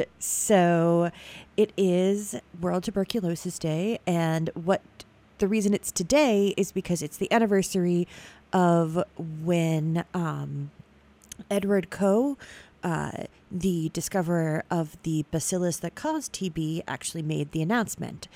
And so it is World Tuberculosis Day. And what the reason it's today is because it's the anniversary of when um, Edward Koch, uh, the discoverer of the bacillus that caused TB, actually made the announcement.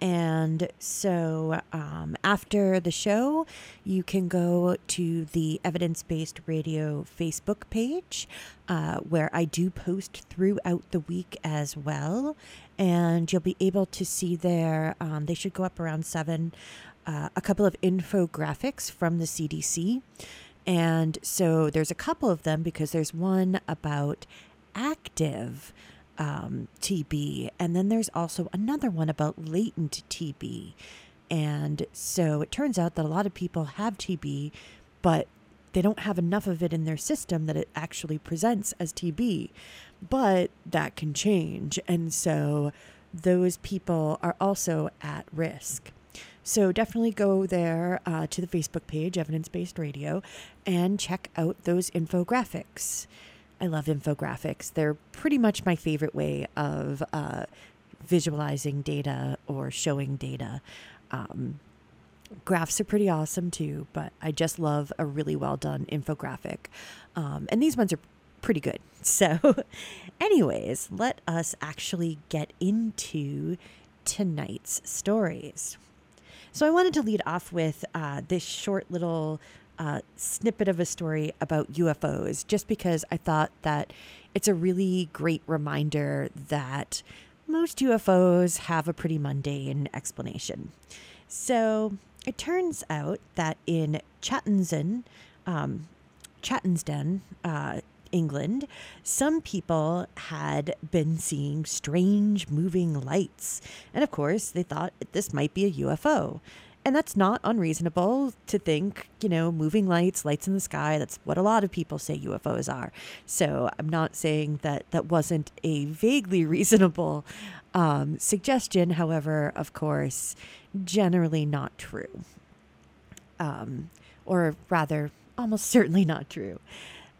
And so um, after the show, you can go to the Evidence Based Radio Facebook page uh, where I do post throughout the week as well. And you'll be able to see there, um, they should go up around seven, uh, a couple of infographics from the CDC. And so there's a couple of them because there's one about active um, TB, and then there's also another one about latent TB. And so it turns out that a lot of people have TB, but they don't have enough of it in their system that it actually presents as TB. But that can change. And so those people are also at risk. So definitely go there uh, to the Facebook page, Evidence Based Radio, and check out those infographics. I love infographics. They're pretty much my favorite way of uh, visualizing data or showing data. Um, graphs are pretty awesome too, but I just love a really well done infographic. Um, and these ones are pretty good. So, anyways, let us actually get into tonight's stories. So, I wanted to lead off with uh, this short little uh, snippet of a story about UFOs just because I thought that it's a really great reminder that most UFOs have a pretty mundane explanation. So it turns out that in Chattenden, um, Chattensden, uh, England, some people had been seeing strange moving lights. And of course, they thought this might be a UFO. And that's not unreasonable to think, you know, moving lights, lights in the sky, that's what a lot of people say UFOs are. So I'm not saying that that wasn't a vaguely reasonable um, suggestion. However, of course, generally not true. Um, or rather, almost certainly not true.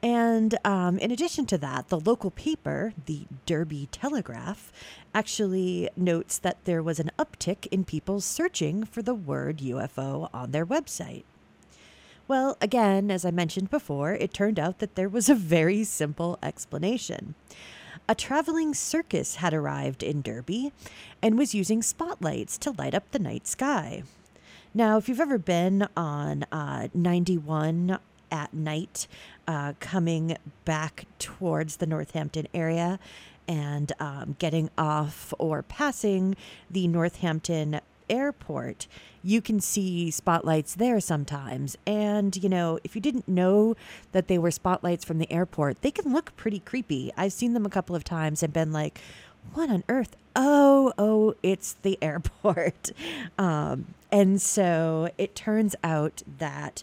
And um, in addition to that, the local paper, the Derby Telegraph, actually notes that there was an uptick in people searching for the word UFO on their website. Well, again, as I mentioned before, it turned out that there was a very simple explanation. A traveling circus had arrived in Derby and was using spotlights to light up the night sky. Now, if you've ever been on uh, 91 at night uh, coming back towards the Northampton area and um, getting off or passing the Northampton airport, you can see spotlights there sometimes. And, you know, if you didn't know that they were spotlights from the airport, they can look pretty creepy. I've seen them a couple of times and been like, what on earth? Oh, oh, it's the airport. Um, and so it turns out that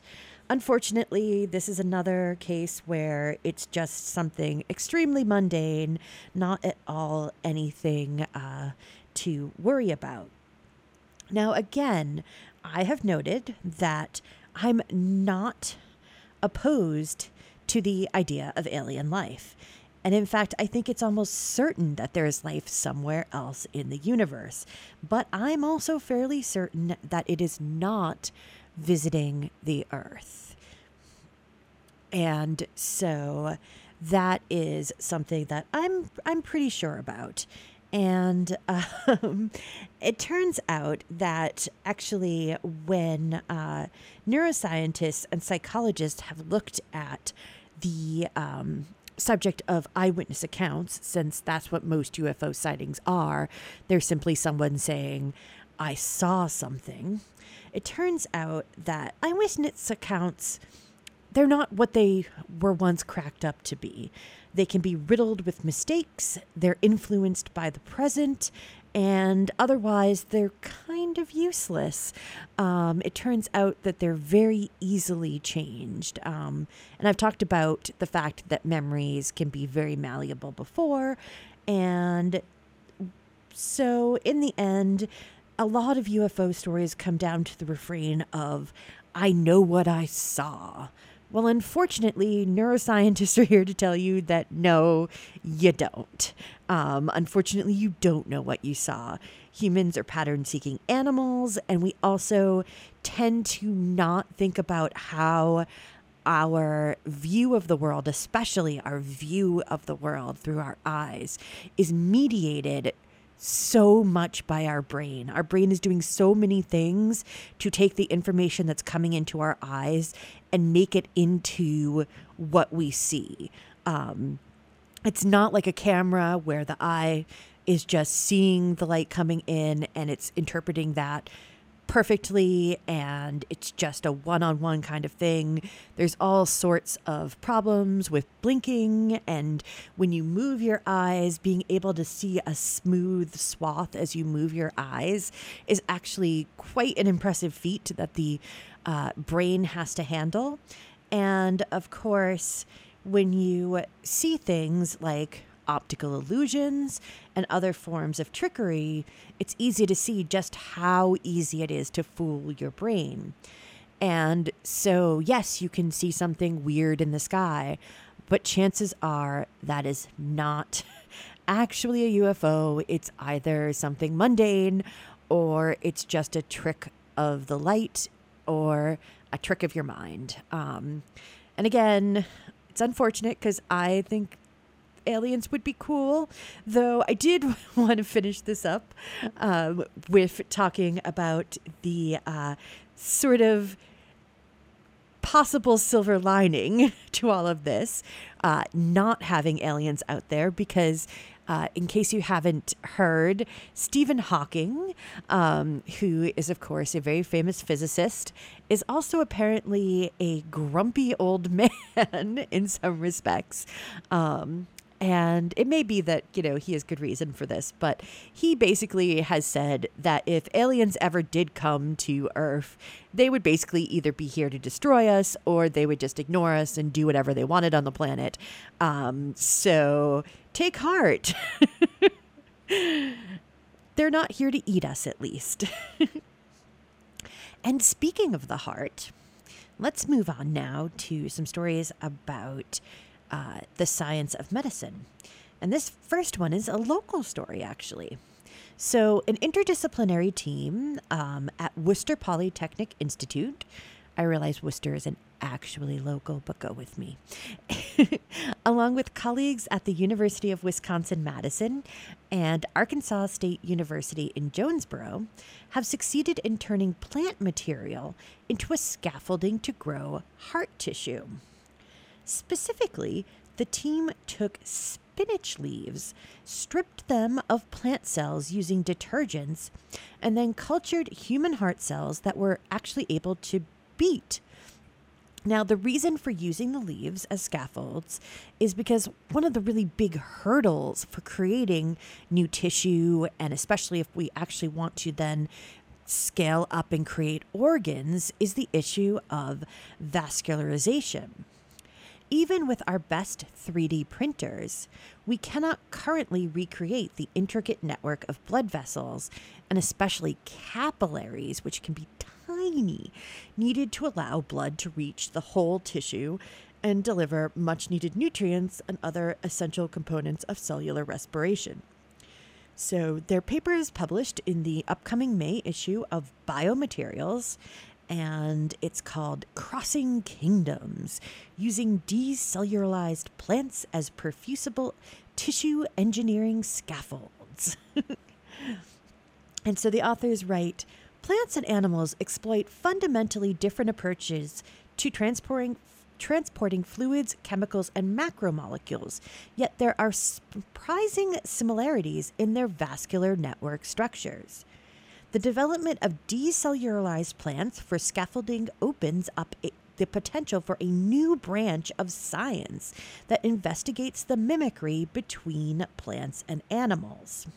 Unfortunately, this is another case where it's just something extremely mundane, not at all anything uh, to worry about. Now, again, I have noted that I'm not opposed to the idea of alien life. And in fact, I think it's almost certain that there is life somewhere else in the universe. But I'm also fairly certain that it is not visiting the earth. And so that is something that I'm I'm pretty sure about. And um, it turns out that actually, when uh, neuroscientists and psychologists have looked at the um, subject of eyewitness accounts, since that's what most UFO sightings are, they're simply someone saying, I saw something it turns out that eyewitness accounts they're not what they were once cracked up to be. They can be riddled with mistakes, they're influenced by the present, and otherwise they're kind of useless. Um, it turns out that they're very easily changed. Um, and I've talked about the fact that memories can be very malleable before. And so, in the end, a lot of UFO stories come down to the refrain of, I know what I saw, Well, unfortunately, neuroscientists are here to tell you that no, you don't. Um, unfortunately, you don't know what you saw. Humans are pattern seeking animals, and we also tend to not think about how our view of the world, especially our view of the world through our eyes, is mediated so much by our brain. Our brain is doing so many things to take the information that's coming into our eyes and make it into what we see. Um, it's not like a camera where the eye is just seeing the light coming in and it's interpreting that perfectly and it's just a one on one kind of thing. There's all sorts of problems with blinking, and when you move your eyes, being able to see a smooth swath as you move your eyes is actually quite an impressive feat that the uh, brain has to handle. And of course, when you see things like optical illusions and other forms of trickery, it's easy to see just how easy it is to fool your brain. And so, yes, you can see something weird in the sky, but chances are that is not actually a UFO. It's either something mundane or it's just a trick of the light or a trick of your mind. Um, and again, it's unfortunate because I think aliens would be cool. Though I did want to finish this up um, with talking about the uh, sort of possible silver lining to all of this, uh, not having aliens out there, because uh, in case you haven't heard, Stephen Hawking, um, who is, of course, a very famous physicist, is also apparently a grumpy old man in some respects. Um, and it may be that, you know, he has good reason for this, but he basically has said that if aliens ever did come to Earth, they would basically either be here to destroy us or they would just ignore us and do whatever they wanted on the planet. Um, so take heart. They're not here to eat us, at least. and speaking of the heart, let's move on now to some stories about uh, the science of medicine. And this first one is a local story, actually. So, an interdisciplinary team um, at Worcester Polytechnic Institute. I realize Worcester isn't actually local, but go with me. Along with colleagues at the University of Wisconsin Madison and Arkansas State University in Jonesboro, have succeeded in turning plant material into a scaffolding to grow heart tissue. Specifically, the team took spinach leaves, stripped them of plant cells using detergents, and then cultured human heart cells that were actually able to beat. Now, the reason for using the leaves as scaffolds is because one of the really big hurdles for creating new tissue, and especially if we actually want to then scale up and create organs, is the issue of vascularization. Even with our best 3D printers, we cannot currently recreate the intricate network of blood vessels, and especially capillaries, which can be tiny, needed to allow blood to reach the whole tissue and deliver much needed nutrients and other essential components of cellular respiration. So, their paper is published in the upcoming May issue of Biomaterials and it's called Crossing Kingdoms Using Decellularized Plants as Perfusible Tissue Engineering Scaffolds. and so the authors write Plants and animals exploit fundamentally different approaches to transporting transporting fluids, chemicals, and macromolecules, yet there are surprising similarities in their vascular network structures. The development of decellularized plants for scaffolding opens up a, the potential for a new branch of science that investigates the mimicry between plants and animals.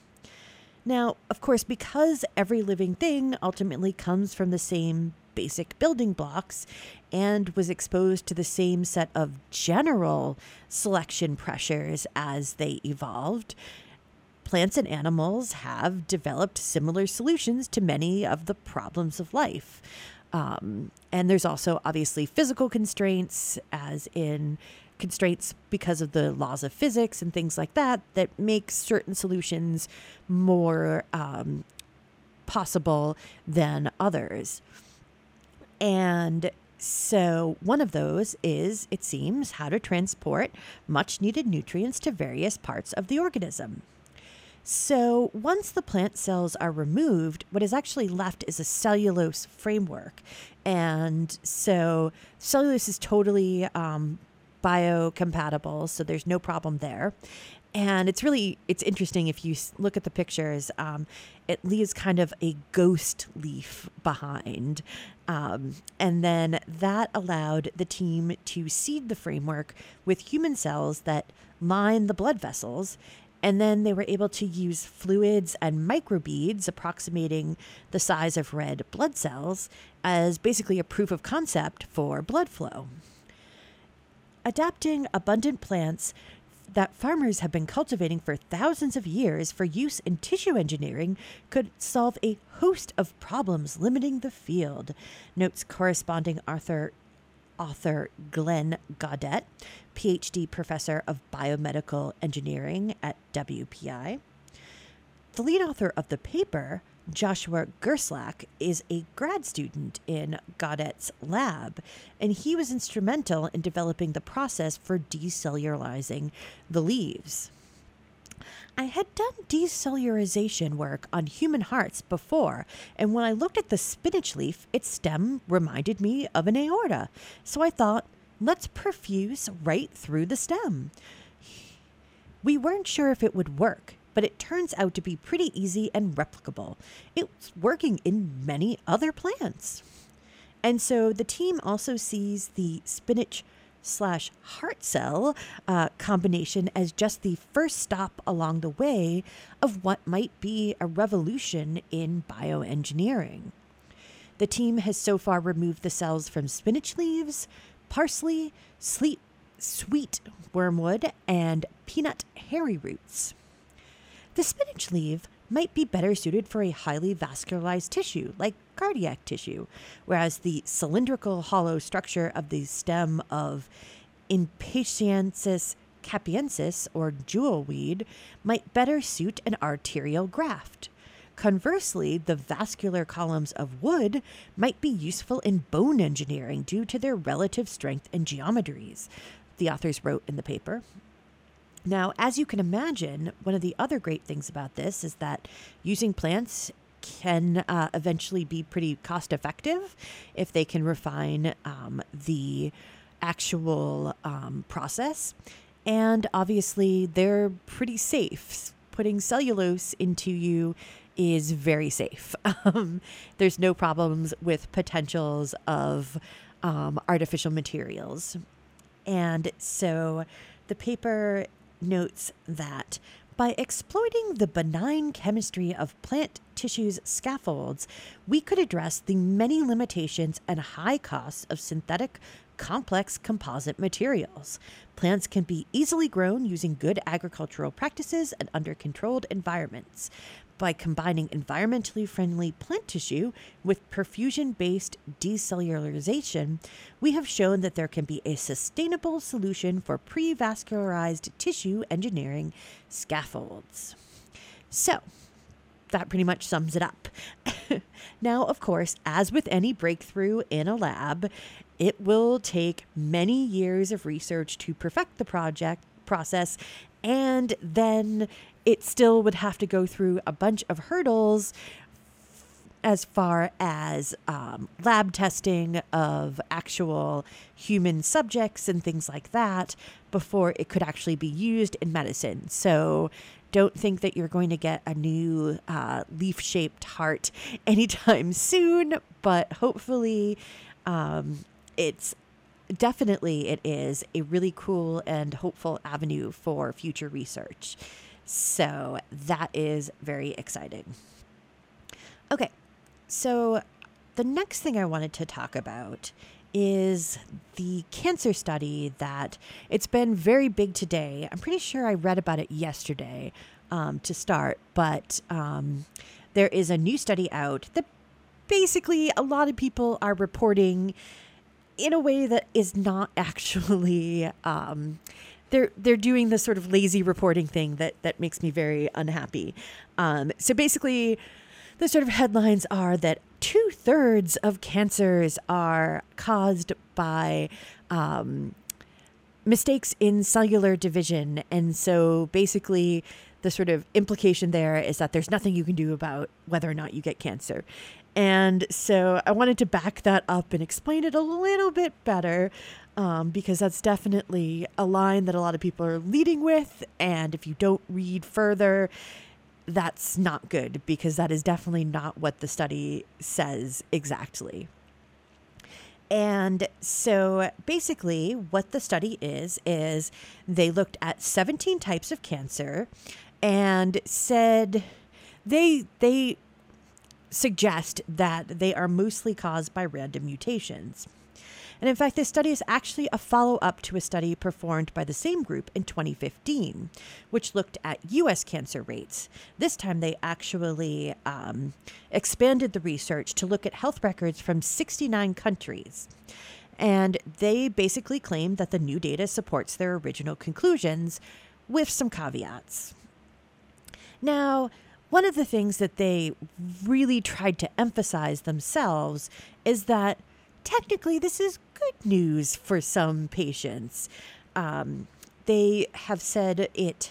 Now, of course, because every living thing ultimately comes from the same basic building blocks and was exposed to the same set of general selection pressures as they evolved, plants and animals have developed similar solutions to many of the problems of life. Um, and there's also obviously physical constraints, as in constraints because of the laws of physics and things like that, that make certain solutions more um, possible than others. And so, one of those is, it seems, how to transport much needed nutrients to various parts of the organism. So, once the plant cells are removed, what is actually left is a cellulose framework. And so, cellulose is totally um, biocompatible, so there's no problem there. And it's really it's interesting if you look at the pictures um, it leaves kind of a ghost leaf behind. Um, and then that allowed the team to seed the framework with human cells that line the blood vessels and then they were able to use fluids and microbeads approximating the size of red blood cells as basically a proof of concept for blood flow. Adapting abundant plants that farmers have been cultivating for thousands of years for use in tissue engineering could solve a host of problems limiting the field, notes corresponding author author Glenn Gaudet, PhD professor of biomedical engineering at WPI. The lead author of the paper, Joshua Gershlak is a grad student in Gaudet's lab, and he was instrumental in developing the process for decellularizing the leaves. I had done decellularization work on human hearts before, and when I looked at the spinach leaf, its stem reminded me of an aorta. So I thought, let's perfuse right through the stem. We weren't sure if it would work, but it turns out to be pretty easy and replicable. It's working in many other plants. And so the team also sees the spinach slash heart cell uh, combination as just the first stop along the way of what might be a revolution in bioengineering. The team has so far removed the cells from spinach leaves, parsley, sleep, sweet wormwood, and peanut hairy roots. The spinach leaf might be better suited for a highly vascularized tissue like cardiac tissue, whereas the cylindrical hollow structure of the stem of Impatiensis capiensis or jewelweed might better suit an arterial graft. Conversely, the vascular columns of wood might be useful in bone engineering due to their relative strength and geometries, the authors wrote in the paper. Now, as you can imagine, one of the other great things about this is that using plants can uh, eventually be pretty cost effective if they can refine um, the actual um, process. And obviously, they're pretty safe. Putting cellulose into you is very safe. Um, there's no problems with potentials of um, artificial materials. And so the paper notes that by exploiting the benign chemistry of plant tissue's scaffolds, we could address the many limitations and high costs of synthetic complex composite materials. Plants can be easily grown using good agricultural practices and under controlled environments by combining environmentally friendly plant tissue with perfusion based decellularization, we have shown that there can be a sustainable solution for pre-vascularized tissue engineering scaffolds. So, that pretty much sums it up. now, of course, as with any breakthrough in a lab, it will take many years of research to perfect the project process and then it still would have to go through a bunch of hurdles as far as um, lab testing of actual human subjects and things like that before it could actually be used in medicine. So don't think that you're going to get a new uh, leaf shaped heart anytime soon, but hopefully um, it's definitely it is a really cool and hopeful avenue for future research. So that is very exciting. Okay, so the next thing I wanted to talk about is the cancer study that it's been very big today. I'm pretty sure I read about it yesterday um, to start, but um, there is a new study out that basically, a lot of people are reporting in a way that is not actually. Um, they're they're doing this sort of lazy reporting thing that that makes me very unhappy. Um, so basically, the sort of headlines are that two thirds of cancers are caused by um, mistakes in cellular division, and so basically. The sort of implication there is that there's nothing you can do about whether or not you get cancer. And so I wanted to back that up and explain it a little bit better um, because that's definitely a line that a lot of people are leading with. And if you don't read further, that's not good because that is definitely not what the study says exactly. And so basically, what the study is, is they looked at 17 types of cancer and said they, they, suggest that they are mostly caused by random mutations. And in fact, this study is actually a follow up to a study performed by the same group in 2015, which looked at US cancer rates. This time, they actually um, expanded the research to look at health records from 69 countries. And they basically claim that the new data supports their original conclusions with some caveats. Now, one of the things that they really tried to emphasize themselves is that technically this is good news for some patients. Um, they have said it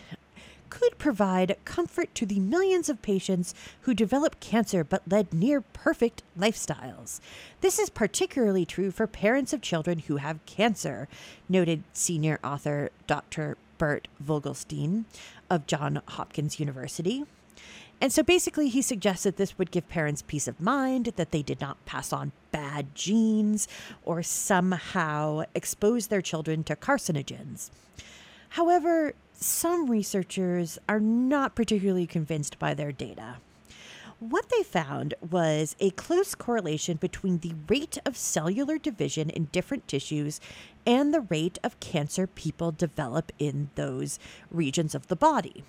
could provide comfort to the millions of patients who develop cancer but led near perfect lifestyles. This is particularly true for parents of children who have cancer, noted senior author Dr. Bert Vogelstein of Johns Hopkins University. And so basically, he suggests that this would give parents peace of mind that they did not pass on bad genes or somehow expose their children to carcinogens. However, some researchers are not particularly convinced by their data. What they found was a close correlation between the rate of cellular division in different tissues and the rate of cancer people develop in those regions of the body.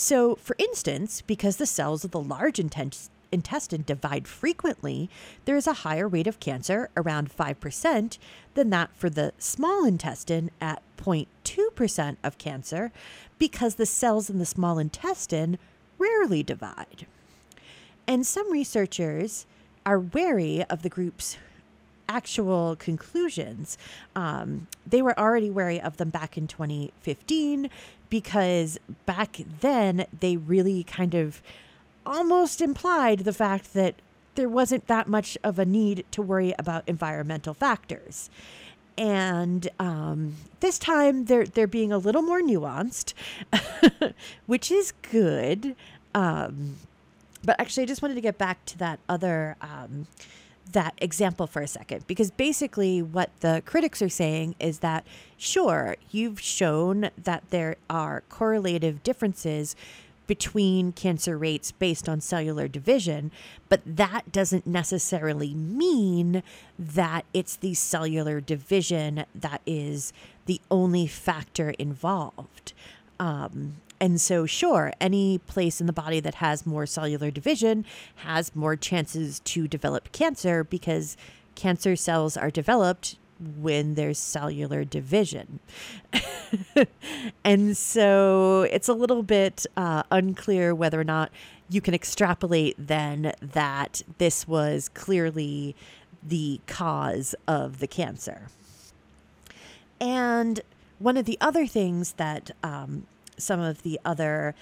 So, for instance, because the cells of the large intestine divide frequently, there is a higher rate of cancer, around 5%, than that for the small intestine at 0.2% of cancer, because the cells in the small intestine rarely divide. And some researchers are wary of the group's actual conclusions. Um, they were already wary of them back in 2015 because back then they really kind of almost implied the fact that there wasn't that much of a need to worry about environmental factors. And um, this time they're they're being a little more nuanced, which is good. Um, but actually, I just wanted to get back to that other um, that example for a second because basically what the critics are saying is that sure you've shown that there are correlative differences between cancer rates based on cellular division, but that doesn't necessarily mean that it's the cellular division that is the only factor involved. Um, and so, sure, any place in the body that has more cellular division has more chances to develop cancer because cancer cells are developed when there's cellular division. and so it's a little bit uh, unclear whether or not you can extrapolate then that this was clearly the cause of the cancer. And one of the other things that um, some of the other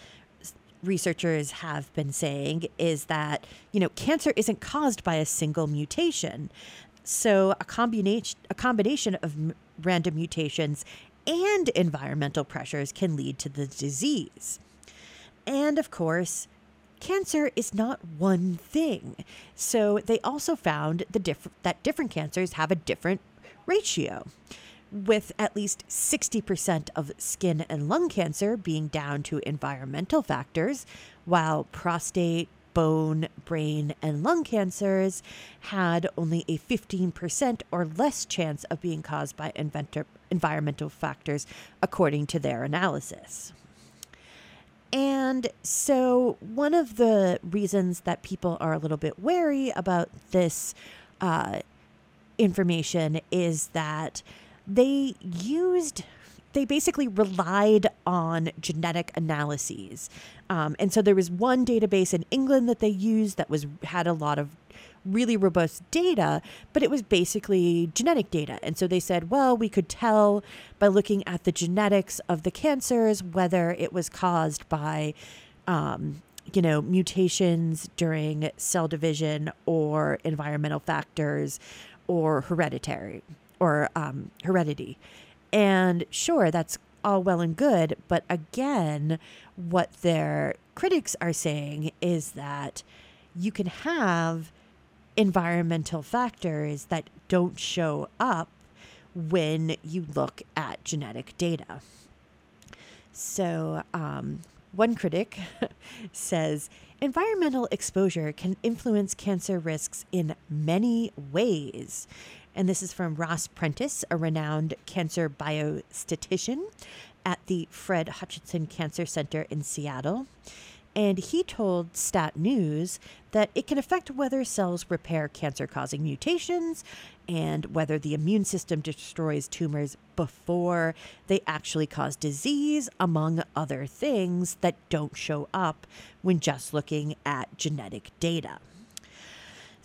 researchers have been saying is that you know cancer isn't caused by a single mutation. So a combination a combination of m- random mutations and environmental pressures can lead to the disease. And of course cancer is not one thing. So they also found the diff- that different cancers have a different ratio with at least 60% of skin and lung cancer being down to environmental factors, while prostate, bone, brain, and lung cancers had only a 15% or less chance of being caused by environmental factors, according to their analysis. And so, one of the reasons that people are a little bit wary about this uh, information is that they used they basically relied on genetic analyses. Um, and so there was one database in England that they used that was had a lot of really robust data, but it was basically genetic data. And so they said, well, we could tell by looking at the genetics of the cancers whether it was caused by, um, you know, mutations during cell division or environmental factors or hereditary or um, heredity. And sure, that's all well and good. But again, what their critics are saying is that you can have environmental factors that don't show up when you look at genetic data. So, um, one critic says environmental exposure can influence cancer risks in many ways. And this is from Ross Prentice, a renowned cancer biostatistician at the Fred Hutchinson Cancer Center in Seattle. And he told Stat News that it can affect whether cells repair cancer causing mutations and whether the immune system destroys tumors before they actually cause disease, among other things that don't show up when just looking at genetic data.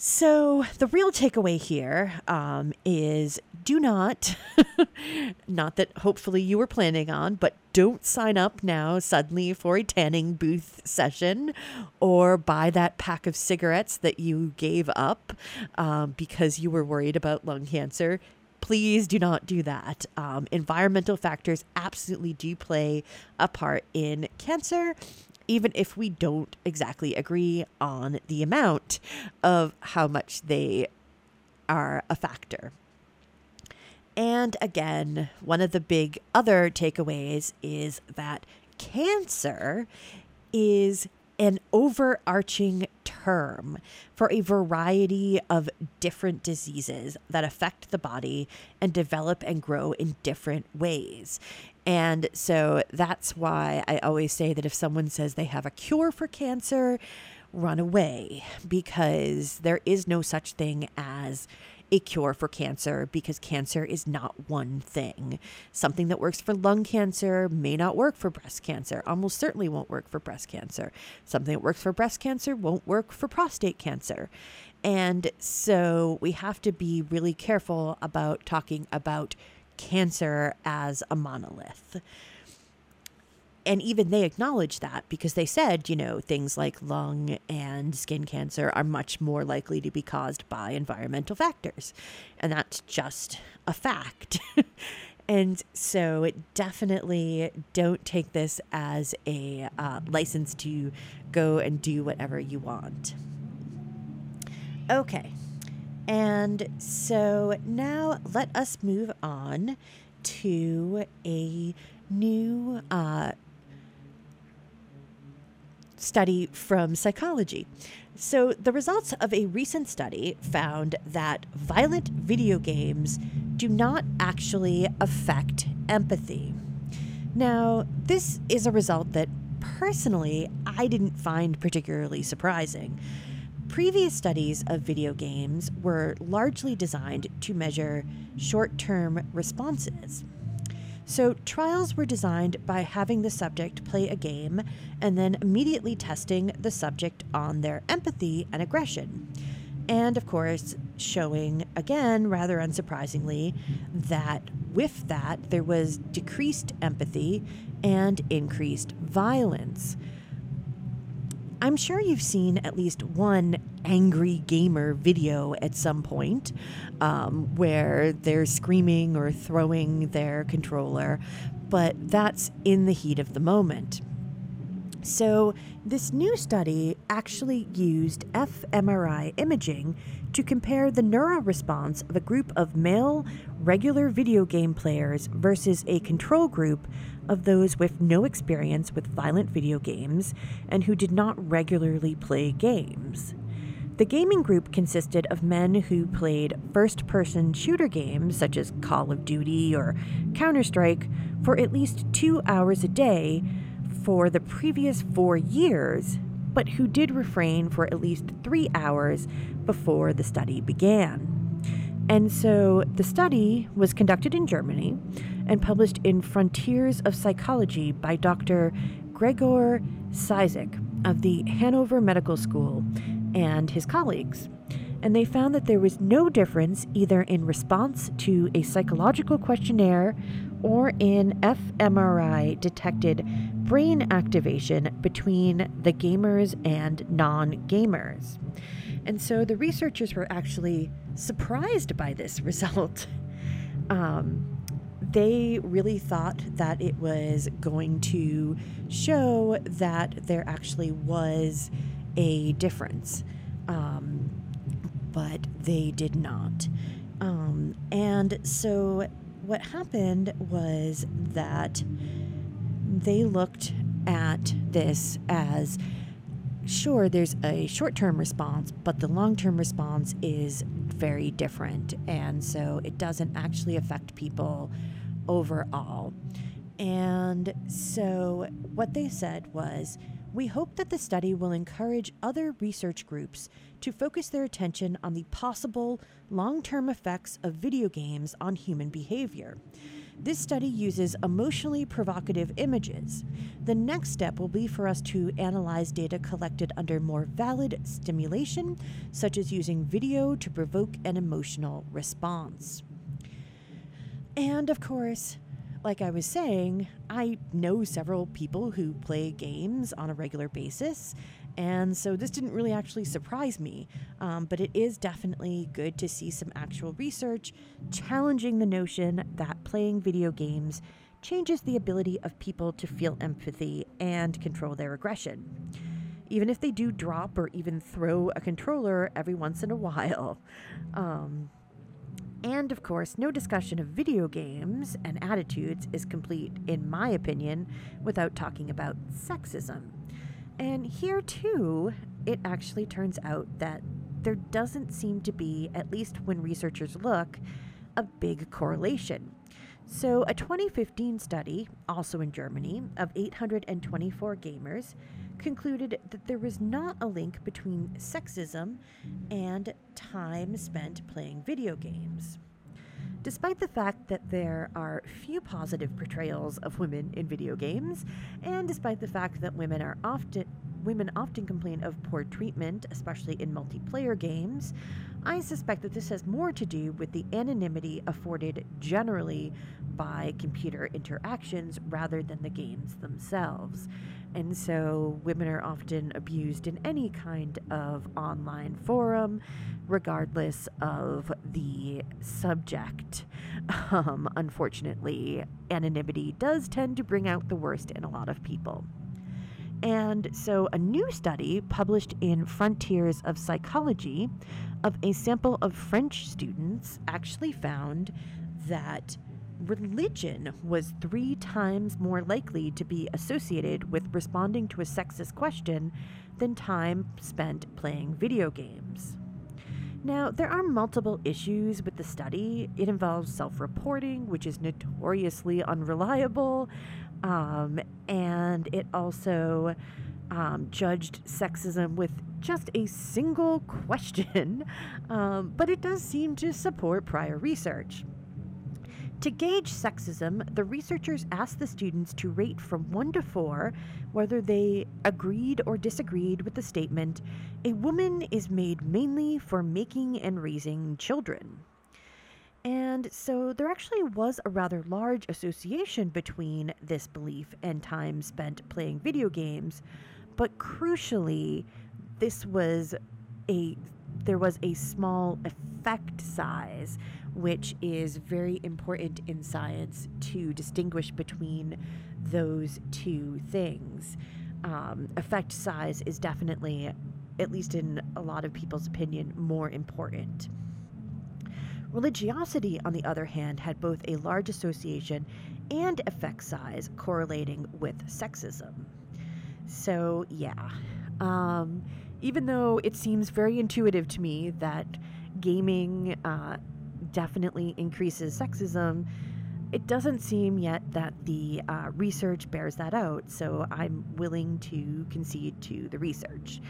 So, the real takeaway here um, is do not, not that hopefully you were planning on, but don't sign up now suddenly for a tanning booth session or buy that pack of cigarettes that you gave up um, because you were worried about lung cancer. Please do not do that. Um, environmental factors absolutely do play a part in cancer even if we don't exactly agree on the amount of how much they are a factor. And again, one of the big other takeaways is that cancer is an overarching term for a variety of different diseases that affect the body and develop and grow in different ways. And so that's why I always say that if someone says they have a cure for cancer, run away because there is no such thing as a cure for cancer because cancer is not one thing. Something that works for lung cancer may not work for breast cancer, almost certainly won't work for breast cancer. Something that works for breast cancer won't work for prostate cancer. And so we have to be really careful about talking about cancer as a monolith and even they acknowledge that because they said, you know, things like lung and skin cancer are much more likely to be caused by environmental factors. And that's just a fact. and so definitely don't take this as a uh, license to go and do whatever you want. Okay. And so now let us move on to a new uh, study from psychology. So, the results of a recent study found that violent video games do not actually affect empathy. Now, this is a result that personally I didn't find particularly surprising. Previous studies of video games were largely designed to measure short term responses. So, trials were designed by having the subject play a game and then immediately testing the subject on their empathy and aggression. And of course, showing again, rather unsurprisingly, that with that there was decreased empathy and increased violence. I'm sure you've seen at least one angry gamer video at some point um, where they're screaming or throwing their controller, but that's in the heat of the moment. So, this new study actually used fMRI imaging to compare the neural response of a group of male regular video game players versus a control group of those with no experience with violent video games and who did not regularly play games. The gaming group consisted of men who played first person shooter games such as Call of Duty or Counter Strike for at least two hours a day for the previous four years, but who did refrain for at least three hours before the study began. And so the study was conducted in Germany and published in Frontiers of Psychology by Dr. Gregor Szycik of the Hanover Medical School and his colleagues. And they found that there was no difference either in response to a psychological questionnaire or in fMRI detected brain activation between the gamers and non gamers. And so the researchers were actually surprised by this result. Um, they really thought that it was going to show that there actually was a difference, um, but they did not. Um, and so what happened was that they looked at this as sure, there's a short term response, but the long term response is very different. And so it doesn't actually affect people overall. And so what they said was we hope that the study will encourage other research groups to focus their attention on the possible long term effects of video games on human behavior. This study uses emotionally provocative images. The next step will be for us to analyze data collected under more valid stimulation, such as using video to provoke an emotional response. And of course, like I was saying, I know several people who play games on a regular basis, and so this didn't really actually surprise me, um, but it is definitely good to see some actual research challenging the notion that playing video games changes the ability of people to feel empathy and control their aggression. Even if they do drop or even throw a controller every once in a while. Um, and of course, no discussion of video games and attitudes is complete, in my opinion, without talking about sexism. And here, too, it actually turns out that there doesn't seem to be, at least when researchers look, a big correlation. So, a 2015 study, also in Germany, of 824 gamers concluded that there was not a link between sexism and time spent playing video games. Despite the fact that there are few positive portrayals of women in video games, and despite the fact that women are often women often complain of poor treatment, especially in multiplayer games, I suspect that this has more to do with the anonymity afforded generally by computer interactions rather than the games themselves. And so women are often abused in any kind of online forum, regardless of the subject. Um, unfortunately, anonymity does tend to bring out the worst in a lot of people. And so, a new study published in Frontiers of Psychology of a sample of French students actually found that religion was three times more likely to be associated with responding to a sexist question than time spent playing video games. Now, there are multiple issues with the study. It involves self reporting, which is notoriously unreliable, um, and it also um, judged sexism with just a single question, um, but it does seem to support prior research. To gauge sexism, the researchers asked the students to rate from 1 to 4 whether they agreed or disagreed with the statement, a woman is made mainly for making and raising children. And so there actually was a rather large association between this belief and time spent playing video games, but crucially, this was a there was a small effect size which is very important in science to distinguish between those two things. Um, effect size is definitely, at least in a lot of people's opinion, more important. Religiosity, on the other hand, had both a large association and effect size correlating with sexism. So, yeah. Um, even though it seems very intuitive to me that gaming uh, definitely increases sexism, it doesn't seem yet that the uh, research bears that out, so I'm willing to concede to the research.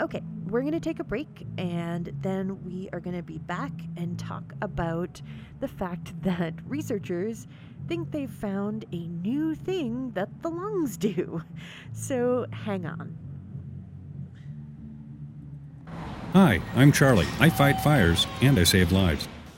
Okay, we're going to take a break and then we are going to be back and talk about the fact that researchers think they've found a new thing that the lungs do. So hang on. Hi, I'm Charlie. I fight fires and I save lives.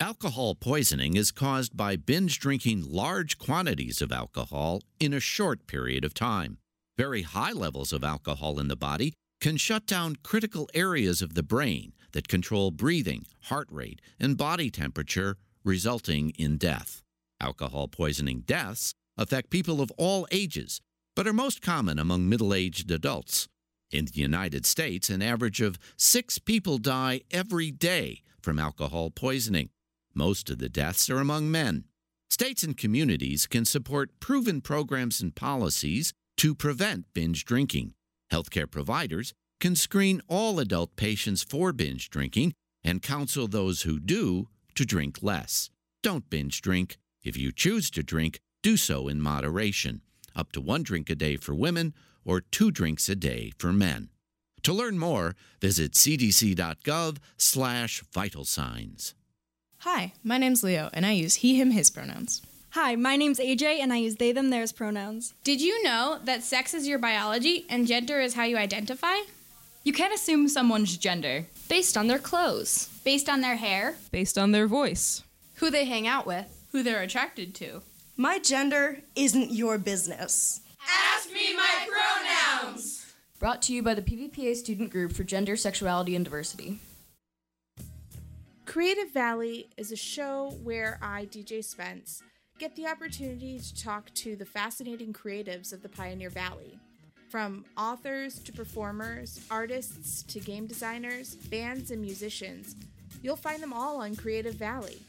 Alcohol poisoning is caused by binge drinking large quantities of alcohol in a short period of time. Very high levels of alcohol in the body can shut down critical areas of the brain that control breathing, heart rate, and body temperature, resulting in death. Alcohol poisoning deaths affect people of all ages, but are most common among middle aged adults. In the United States, an average of six people die every day from alcohol poisoning. Most of the deaths are among men. States and communities can support proven programs and policies to prevent binge drinking. Healthcare providers can screen all adult patients for binge drinking and counsel those who do to drink less. Don't binge drink. If you choose to drink, do so in moderation, up to one drink a day for women or two drinks a day for men. To learn more, visit cdc.gov slash vital signs. Hi, my name's Leo, and I use he, him, his pronouns. Hi, my name's AJ, and I use they, them, theirs pronouns. Did you know that sex is your biology and gender is how you identify? You can't assume someone's gender based on their clothes, based on their hair, based on their voice, who they hang out with, who they're attracted to. My gender isn't your business. Ask me my pronouns. Brought to you by the PVPA Student Group for Gender, Sexuality, and Diversity. Creative Valley is a show where I, DJ Spence, get the opportunity to talk to the fascinating creatives of the Pioneer Valley. From authors to performers, artists to game designers, bands, and musicians, you'll find them all on Creative Valley.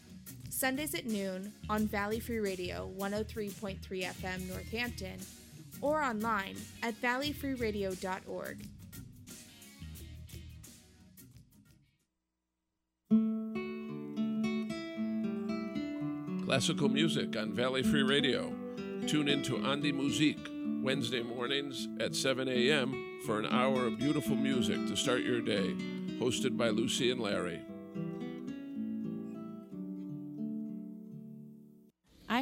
Sundays at noon on Valley Free Radio 103.3 FM Northampton or online at valleyfreeradio.org. Classical music on Valley Free Radio. Tune in to Andi Musik Wednesday mornings at 7 a.m. for an hour of beautiful music to start your day, hosted by Lucy and Larry.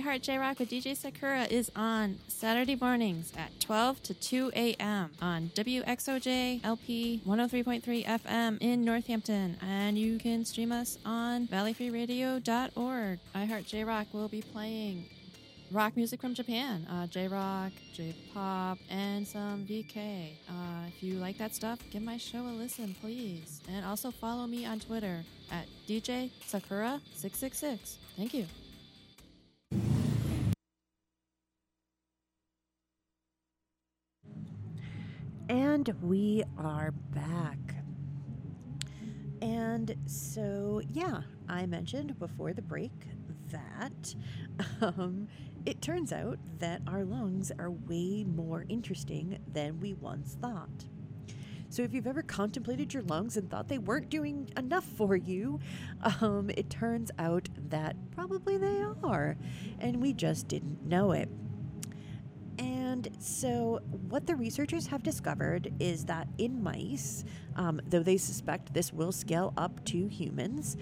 Heart J Rock with DJ Sakura is on Saturday mornings at 12 to 2 a.m. on WXOJ LP 103.3 FM in Northampton. And you can stream us on valleyfreeradio.org. I Heart J Rock will be playing rock music from Japan uh, J rock, J pop, and some VK. Uh, if you like that stuff, give my show a listen, please. And also follow me on Twitter at DJ Sakura666. Thank you. And we are back. And so, yeah, I mentioned before the break that um, it turns out that our lungs are way more interesting than we once thought. So, if you've ever contemplated your lungs and thought they weren't doing enough for you, um, it turns out that probably they are, and we just didn't know it. And so, what the researchers have discovered is that in mice, um, though they suspect this will scale up to humans,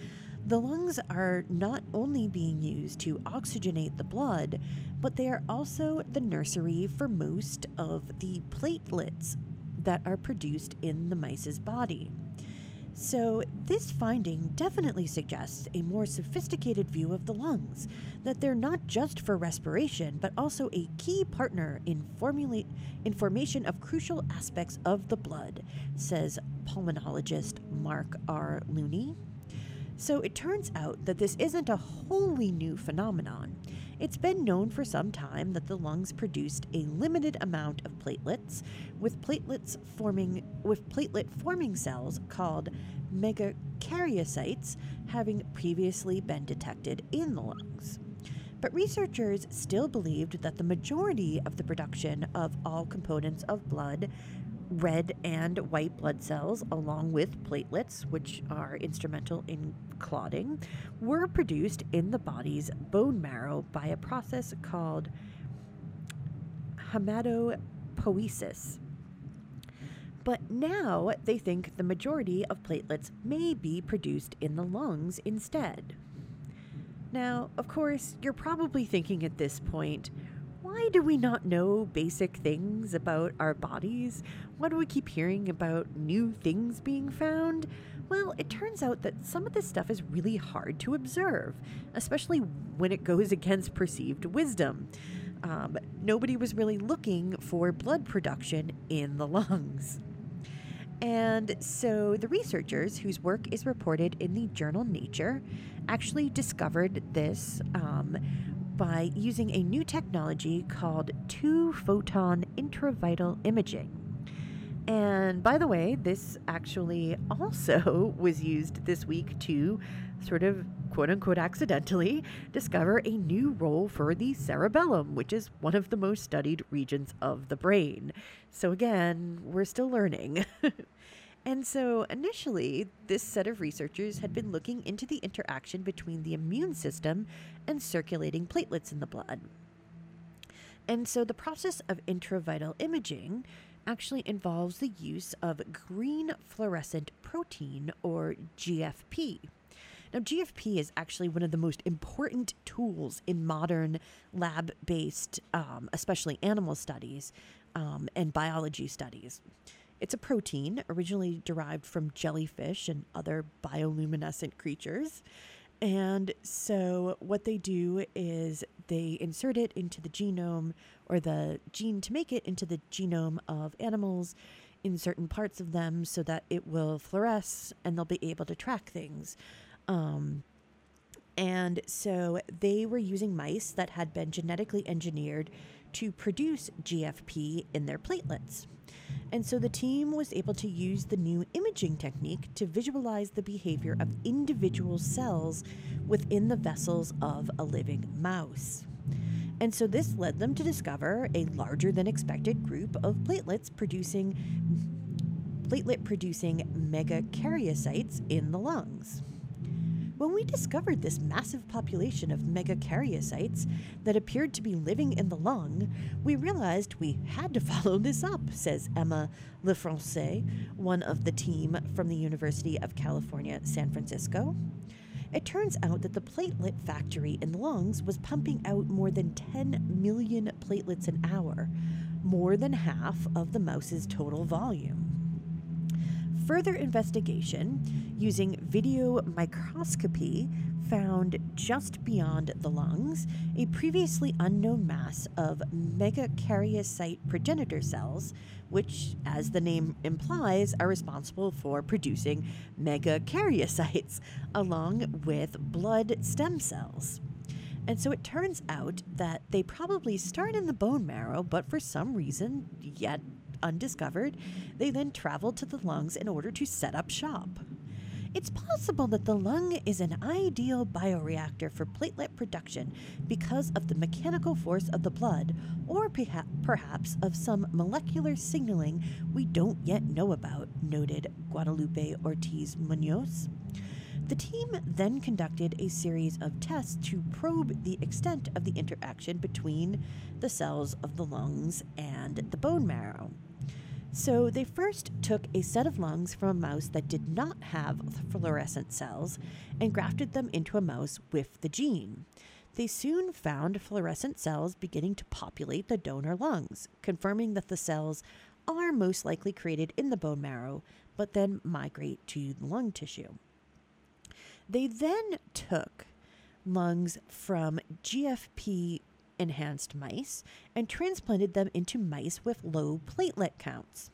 the lungs are not only being used to oxygenate the blood, but they are also the nursery for most of the platelets that are produced in the mice's body. So, this finding definitely suggests a more sophisticated view of the lungs, that they're not just for respiration, but also a key partner in, formulate, in formation of crucial aspects of the blood, says pulmonologist Mark R. Looney. So it turns out that this isn't a wholly new phenomenon. It's been known for some time that the lungs produced a limited amount of platelets, with platelets forming with platelet forming cells called megakaryocytes having previously been detected in the lungs. But researchers still believed that the majority of the production of all components of blood red and white blood cells, along with platelets, which are instrumental in clotting, were produced in the body's bone marrow by a process called hematopoiesis. But now they think the majority of platelets may be produced in the lungs instead. Now, of course, you're probably thinking at this point, why do we not know basic things about our bodies? Why do we keep hearing about new things being found? Well, it turns out that some of this stuff is really hard to observe, especially when it goes against perceived wisdom. Um, nobody was really looking for blood production in the lungs. And so the researchers, whose work is reported in the journal Nature, actually discovered this um, by using a new technology called two photon intravital imaging. And by the way, this actually also was used this week to sort of quote unquote accidentally discover a new role for the cerebellum, which is one of the most studied regions of the brain. So again, we're still learning. And so initially, this set of researchers had been looking into the interaction between the immune system and circulating platelets in the blood. And so the process of intravital imaging actually involves the use of green fluorescent protein, or GFP. Now, GFP is actually one of the most important tools in modern lab based, um, especially animal studies um, and biology studies. It's a protein originally derived from jellyfish and other bioluminescent creatures. And so, what they do is they insert it into the genome or the gene to make it into the genome of animals in certain parts of them so that it will fluoresce and they'll be able to track things. Um, and so, they were using mice that had been genetically engineered to produce GFP in their platelets. And so the team was able to use the new imaging technique to visualize the behavior of individual cells within the vessels of a living mouse. And so this led them to discover a larger than expected group of platelets producing platelet producing megakaryocytes in the lungs. When we discovered this massive population of megakaryocytes that appeared to be living in the lung, we realized we had to follow this up, says Emma Lefrançais, one of the team from the University of California, San Francisco. It turns out that the platelet factory in the lungs was pumping out more than 10 million platelets an hour, more than half of the mouse's total volume. Further investigation using video microscopy found just beyond the lungs a previously unknown mass of megakaryocyte progenitor cells, which, as the name implies, are responsible for producing megakaryocytes, along with blood stem cells. And so it turns out that they probably start in the bone marrow, but for some reason, yet undiscovered, they then traveled to the lungs in order to set up shop. It's possible that the lung is an ideal bioreactor for platelet production because of the mechanical force of the blood, or perha- perhaps of some molecular signaling we don't yet know about, noted Guadalupe Ortiz Munoz. The team then conducted a series of tests to probe the extent of the interaction between the cells of the lungs and the bone marrow. So they first took a set of lungs from a mouse that did not have fluorescent cells and grafted them into a mouse with the gene. They soon found fluorescent cells beginning to populate the donor lungs, confirming that the cells are most likely created in the bone marrow, but then migrate to the lung tissue. They then took lungs from GFP enhanced mice and transplanted them into mice with low platelet counts.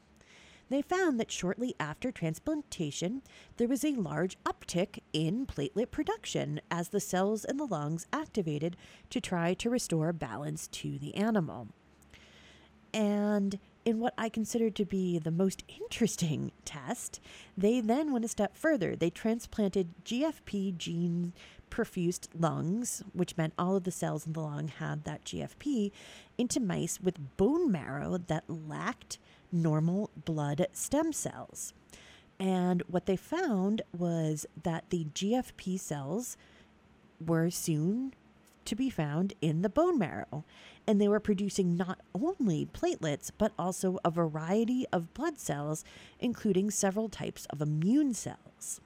they found that shortly after transplantation, there was a large uptick in platelet production as the cells in the lungs activated to try to restore balance to the animal. And in what I consider to be the most interesting test, they then went a step further. They transplanted GFP gene perfused lungs, which meant all of the cells in the lung had that GFP, into mice with bone marrow that lacked normal blood stem cells. And what they found was that the GFP cells were soon to be found in the bone marrow. And they were producing not only platelets, but also a variety of blood cells, including several types of immune cells.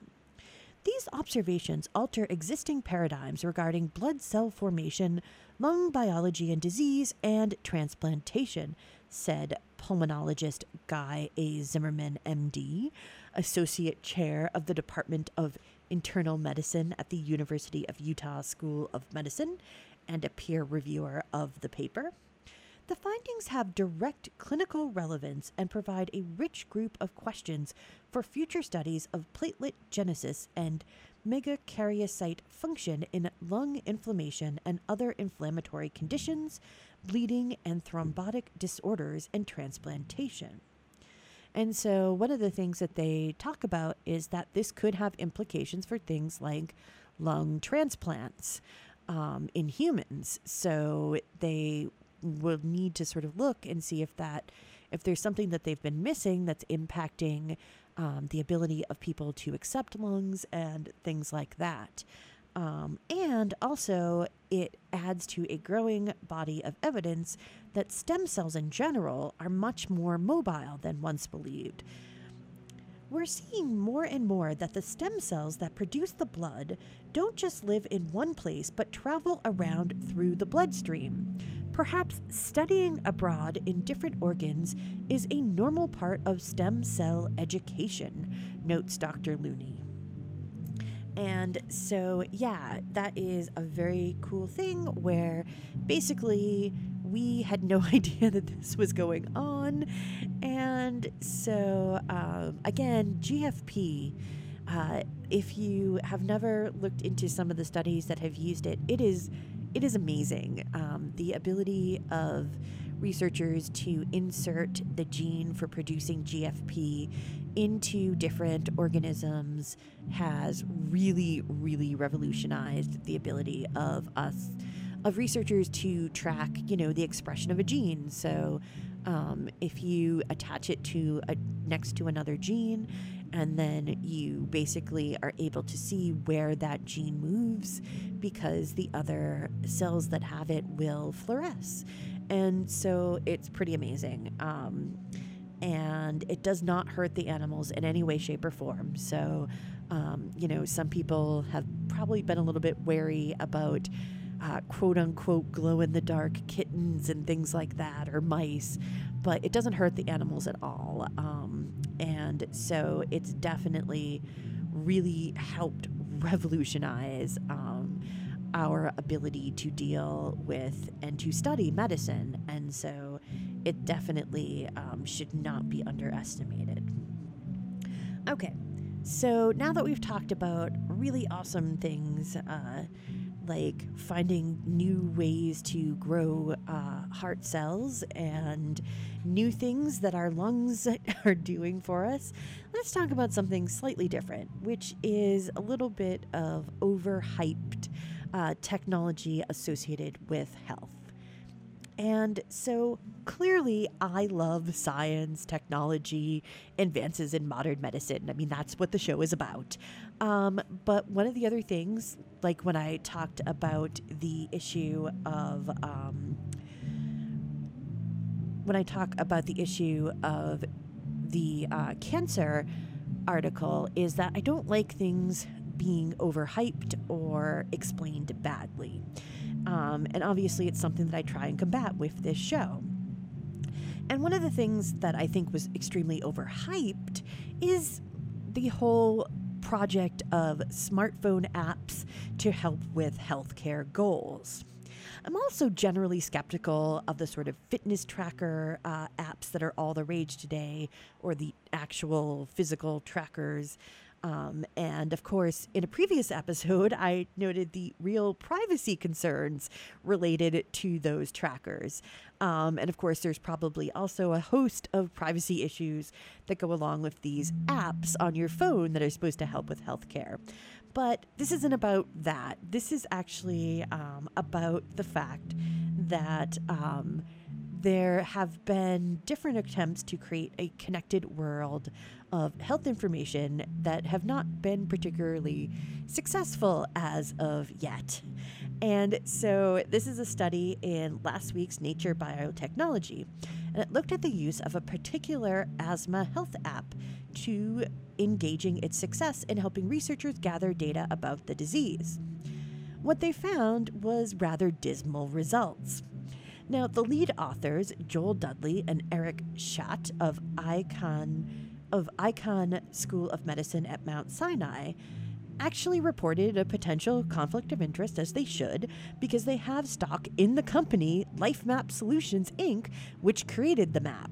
These observations alter existing paradigms regarding blood cell formation, lung biology and disease, and transplantation, said pulmonologist Guy A. Zimmerman, MD, Associate Chair of the Department of Internal Medicine at the University of Utah School of Medicine and a peer reviewer of the paper. The findings have direct clinical relevance and provide a rich group of questions for future studies of platelet genesis and megakaryocyte function in lung inflammation and other inflammatory conditions, bleeding, and thrombotic disorders and transplantation. And so, one of the things that they talk about is that this could have implications for things like lung transplants um, in humans. So, they will need to sort of look and see if that if there's something that they've been missing that's impacting um, the ability of people to accept lungs and things like that. Um, and also, it adds to a growing body of evidence that stem cells in general are much more mobile than once believed. We're seeing more and more that the stem cells that produce the blood don't just live in one place but travel around through the bloodstream. Perhaps studying abroad in different organs is a normal part of stem cell education, notes Dr. Looney. And so, yeah, that is a very cool thing where basically we had no idea that this was going on. And so, um, again, GFP. Uh, if you have never looked into some of the studies that have used it, it is it is amazing. Um, the ability of researchers to insert the gene for producing GFP into different organisms has really, really revolutionized the ability of us, of researchers to track, you know, the expression of a gene. So, um, if you attach it to a next to another gene, and then you basically are able to see where that gene moves because the other cells that have it will fluoresce. And so it's pretty amazing. Um, and it does not hurt the animals in any way, shape, or form. So, um, you know, some people have probably been a little bit wary about uh, quote unquote glow in the dark kittens and things like that, or mice, but it doesn't hurt the animals at all. Um, and so it's definitely really helped revolutionize um, our ability to deal with and to study medicine. And so it definitely um, should not be underestimated. Okay, so now that we've talked about really awesome things, uh, like finding new ways to grow heart cells and new things that our lungs are doing for us, let's talk about something slightly different, which is a little bit of overhyped uh, technology associated with health. And so clearly, I love science, technology, advances in modern medicine. I mean, that's what the show is about. Um, but one of the other things, like when I talked about the issue of, um, when I talk about the issue of the uh, cancer article, is that I don't like things being overhyped or explained badly. Um, and obviously, it's something that I try and combat with this show. And one of the things that I think was extremely overhyped is the whole project of smartphone apps to help with healthcare goals. I'm also generally skeptical of the sort of fitness tracker uh, apps that are all the rage today, or the actual physical trackers. Um, and of course, in a previous episode, I noted the real privacy concerns related to those trackers. Um, and of course, there's probably also a host of privacy issues that go along with these apps on your phone that are supposed to help with healthcare. But this isn't about that. This is actually um, about the fact that um, there have been different attempts to create a connected world of health information that have not been particularly successful as of yet. And so, this is a study in last week's Nature Biotechnology, and it looked at the use of a particular asthma health app to engaging its success in helping researchers gather data about the disease. What they found was rather dismal results. Now, the lead authors, Joel Dudley and Eric Schadt of Icahn of Icahn School of Medicine at Mount Sinai, actually reported a potential conflict of interest as they should because they have stock in the company LifeMap Solutions Inc., which created the map.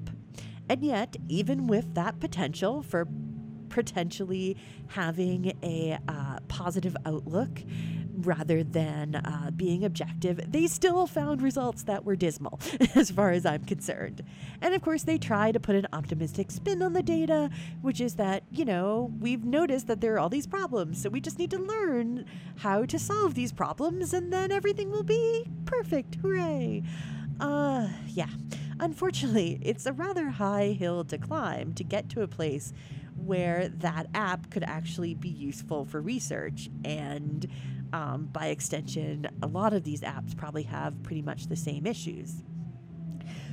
And yet, even with that potential for potentially having a uh, positive outlook, rather than uh, being objective, they still found results that were dismal, as far as I'm concerned. And of course, they try to put an optimistic spin on the data, which is that, you know, we've noticed that there are all these problems, so we just need to learn how to solve these problems, and then everything will be perfect. Hooray! Uh, yeah. Unfortunately, it's a rather high hill to climb to get to a place where that app could actually be useful for research and um, by extension, a lot of these apps probably have pretty much the same issues.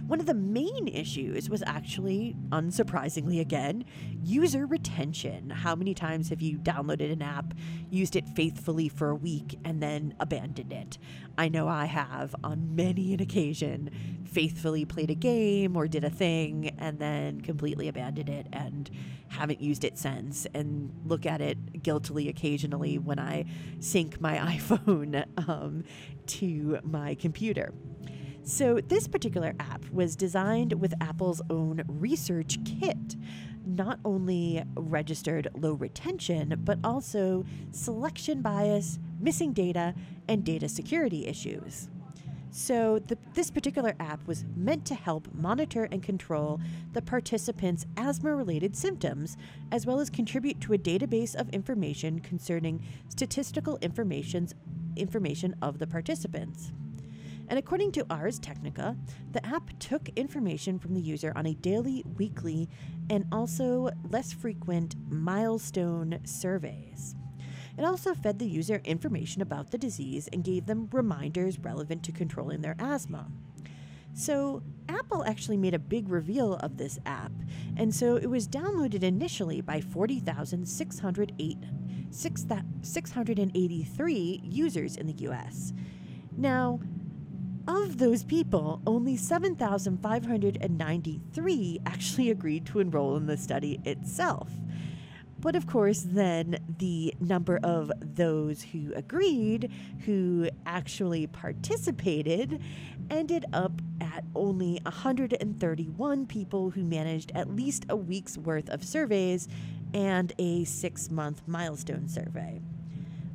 One of the main issues was actually, unsurprisingly again, user retention. How many times have you downloaded an app, used it faithfully for a week, and then abandoned it? I know I have on many an occasion faithfully played a game or did a thing and then completely abandoned it and haven't used it since and look at it guiltily occasionally when I sync my iPhone um, to my computer. So, this particular app was designed with Apple's own ResearchKit. Not only registered low retention, but also selection bias, missing data, and data security issues. So, the, this particular app was meant to help monitor and control the participants' asthma related symptoms, as well as contribute to a database of information concerning statistical information of the participants. And according to Ars Technica, the app took information from the user on a daily, weekly, and also less frequent milestone surveys. It also fed the user information about the disease and gave them reminders relevant to controlling their asthma. So, Apple actually made a big reveal of this app, and so it was downloaded initially by 40,683 users in the US. Now, of those people, only 7,593 actually agreed to enroll in the study itself. But of course, then the number of those who agreed, who actually participated, ended up at only 131 people who managed at least a week's worth of surveys and a six month milestone survey.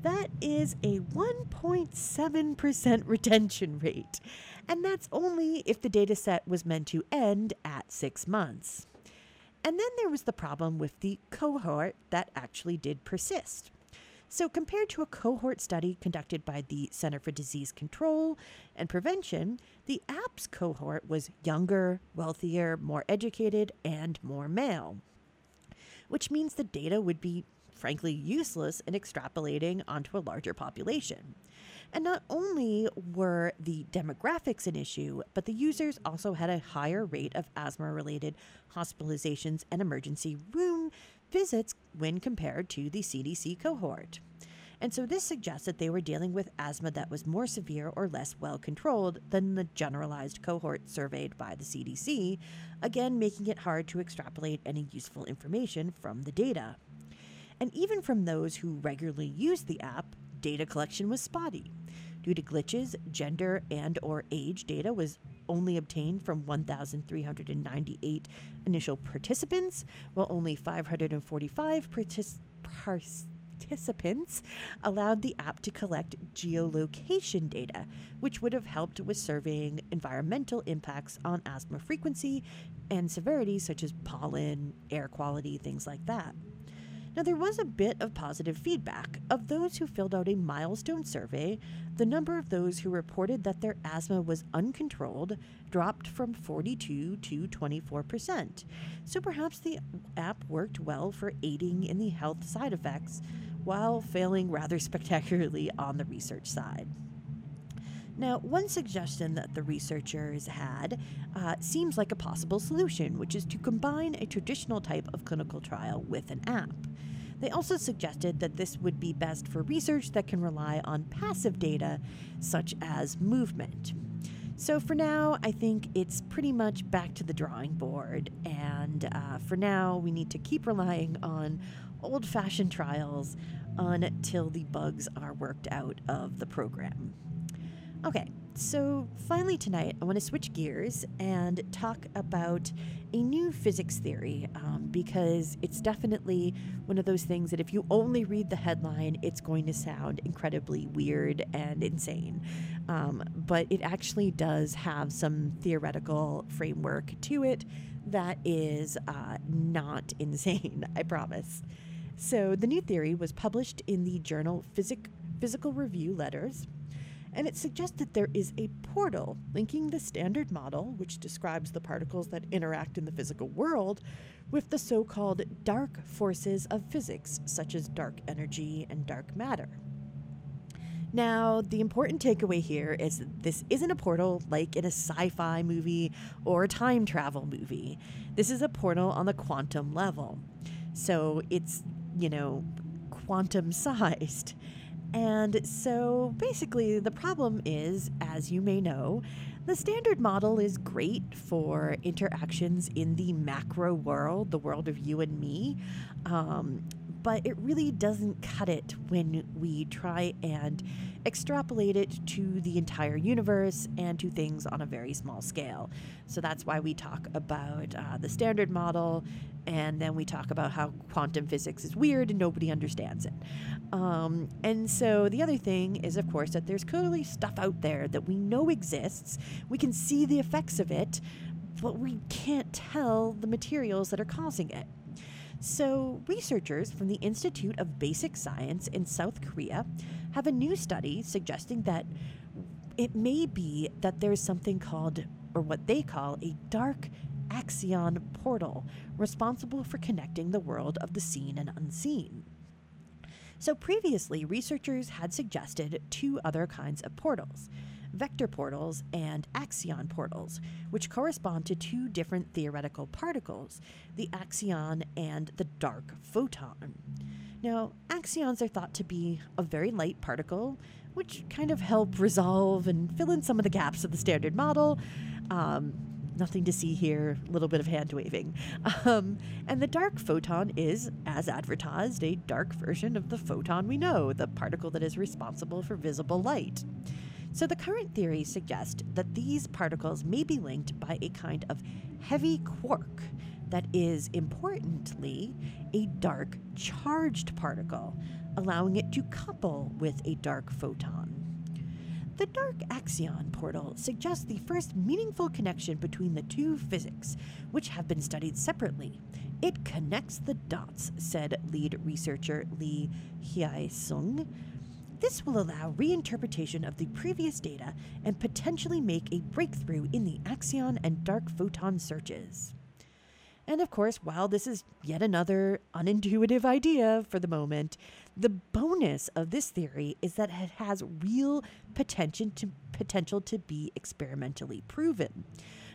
That is a 1.7% retention rate, and that's only if the data set was meant to end at six months. And then there was the problem with the cohort that actually did persist. So, compared to a cohort study conducted by the Center for Disease Control and Prevention, the APPS cohort was younger, wealthier, more educated, and more male, which means the data would be frankly useless in extrapolating onto a larger population. And not only were the demographics an issue, but the users also had a higher rate of asthma related hospitalizations and emergency room visits when compared to the CDC cohort. And so this suggests that they were dealing with asthma that was more severe or less well controlled than the generalized cohort surveyed by the CDC, again making it hard to extrapolate any useful information from the data. And even from those who regularly used the app, data collection was spotty. Due to glitches, gender and or age data was only obtained from 1,398 initial participants, while only 545 partic- participants allowed the app to collect geolocation data, which would have helped with surveying environmental impacts on asthma frequency and severity, such as pollen, air quality, things like that. Now, there was a bit of positive feedback. Of those who filled out a milestone survey, the number of those who reported that their asthma was uncontrolled dropped from 42 to 24%. So perhaps the app worked well for aiding in the health side effects while failing rather spectacularly on the research side. Now, one suggestion that the researchers had uh, seems like a possible solution, which is to combine a traditional type of clinical trial with an app. They also suggested that this would be best for research that can rely on passive data, such as movement. So, for now, I think it's pretty much back to the drawing board, and uh, for now, we need to keep relying on old fashioned trials until the bugs are worked out of the program. Okay, so finally tonight, I want to switch gears and talk about a new physics theory um, because it's definitely one of those things that if you only read the headline, it's going to sound incredibly weird and insane. Um, but it actually does have some theoretical framework to it that is uh, not insane, I promise. So, the new theory was published in the journal Physic- Physical Review Letters and it suggests that there is a portal linking the standard model, which describes the particles that interact in the physical world, with the so called dark forces of physics, such as dark energy and dark matter. Now, the important takeaway here is that this isn't a portal like in a sci fi movie or a time travel movie. This is a portal on the quantum level. So it's, you know, quantum sized. And so basically, the problem is, as you may know, the standard model is great for interactions in the macro world, the world of you and me. Um, but it really doesn't cut it when we try and extrapolate it to the entire universe and to things on a very small scale. So that's why we talk about uh, the standard model, and then we talk about how quantum physics is weird and nobody understands it. Um, and so the other thing is, of course, that there's clearly stuff out there that we know exists, we can see the effects of it, but we can't tell the materials that are causing it. So, researchers from the Institute of Basic Science in South Korea have a new study suggesting that it may be that there's something called, or what they call, a dark axion portal responsible for connecting the world of the seen and unseen. So, previously, researchers had suggested two other kinds of portals vector portals and axion portals, which correspond to two different theoretical particles, the axion and the dark photon. Now, axions are thought to be a very light particle, which kind of help resolve and fill in some of the gaps of the standard model. Um, nothing to see here, a little bit of hand waving. Um, and the dark photon is, as advertised, a dark version of the photon we know, the particle that is responsible for visible light. So the current theories suggest that these particles may be linked by a kind of heavy quark that is, importantly, a dark charged particle, allowing it to couple with a dark photon. The dark axion portal suggests the first meaningful connection between the two physics, which have been studied separately. It connects the dots, said lead researcher Lee Hye Sung. This will allow reinterpretation of the previous data and potentially make a breakthrough in the axion and dark photon searches. And of course, while this is yet another unintuitive idea for the moment, the bonus of this theory is that it has real potential to, potential to be experimentally proven.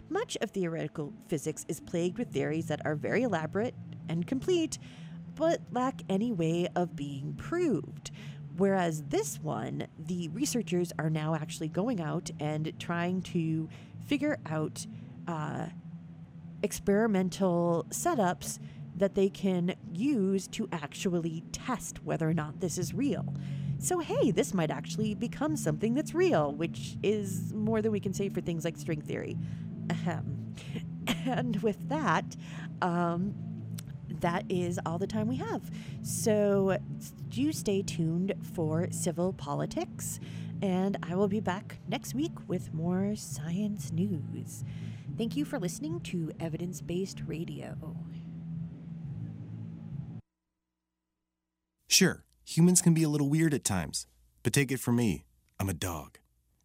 Much of theoretical physics is plagued with theories that are very elaborate and complete, but lack any way of being proved. Whereas this one, the researchers are now actually going out and trying to figure out uh, experimental setups that they can use to actually test whether or not this is real. So, hey, this might actually become something that's real, which is more than we can say for things like string theory. Ahem. And with that, um, that is all the time we have. So, do stay tuned for civil politics, and I will be back next week with more science news. Thank you for listening to Evidence Based Radio. Sure, humans can be a little weird at times, but take it from me, I'm a dog.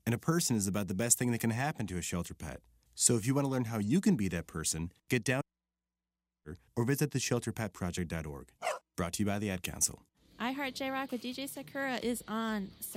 And a person is about the best thing that can happen to a shelter pet. So if you want to learn how you can be that person, get down or visit theshelterpetproject.org. Brought to you by the Ad Council. I Heart J Rock with DJ Sakura is on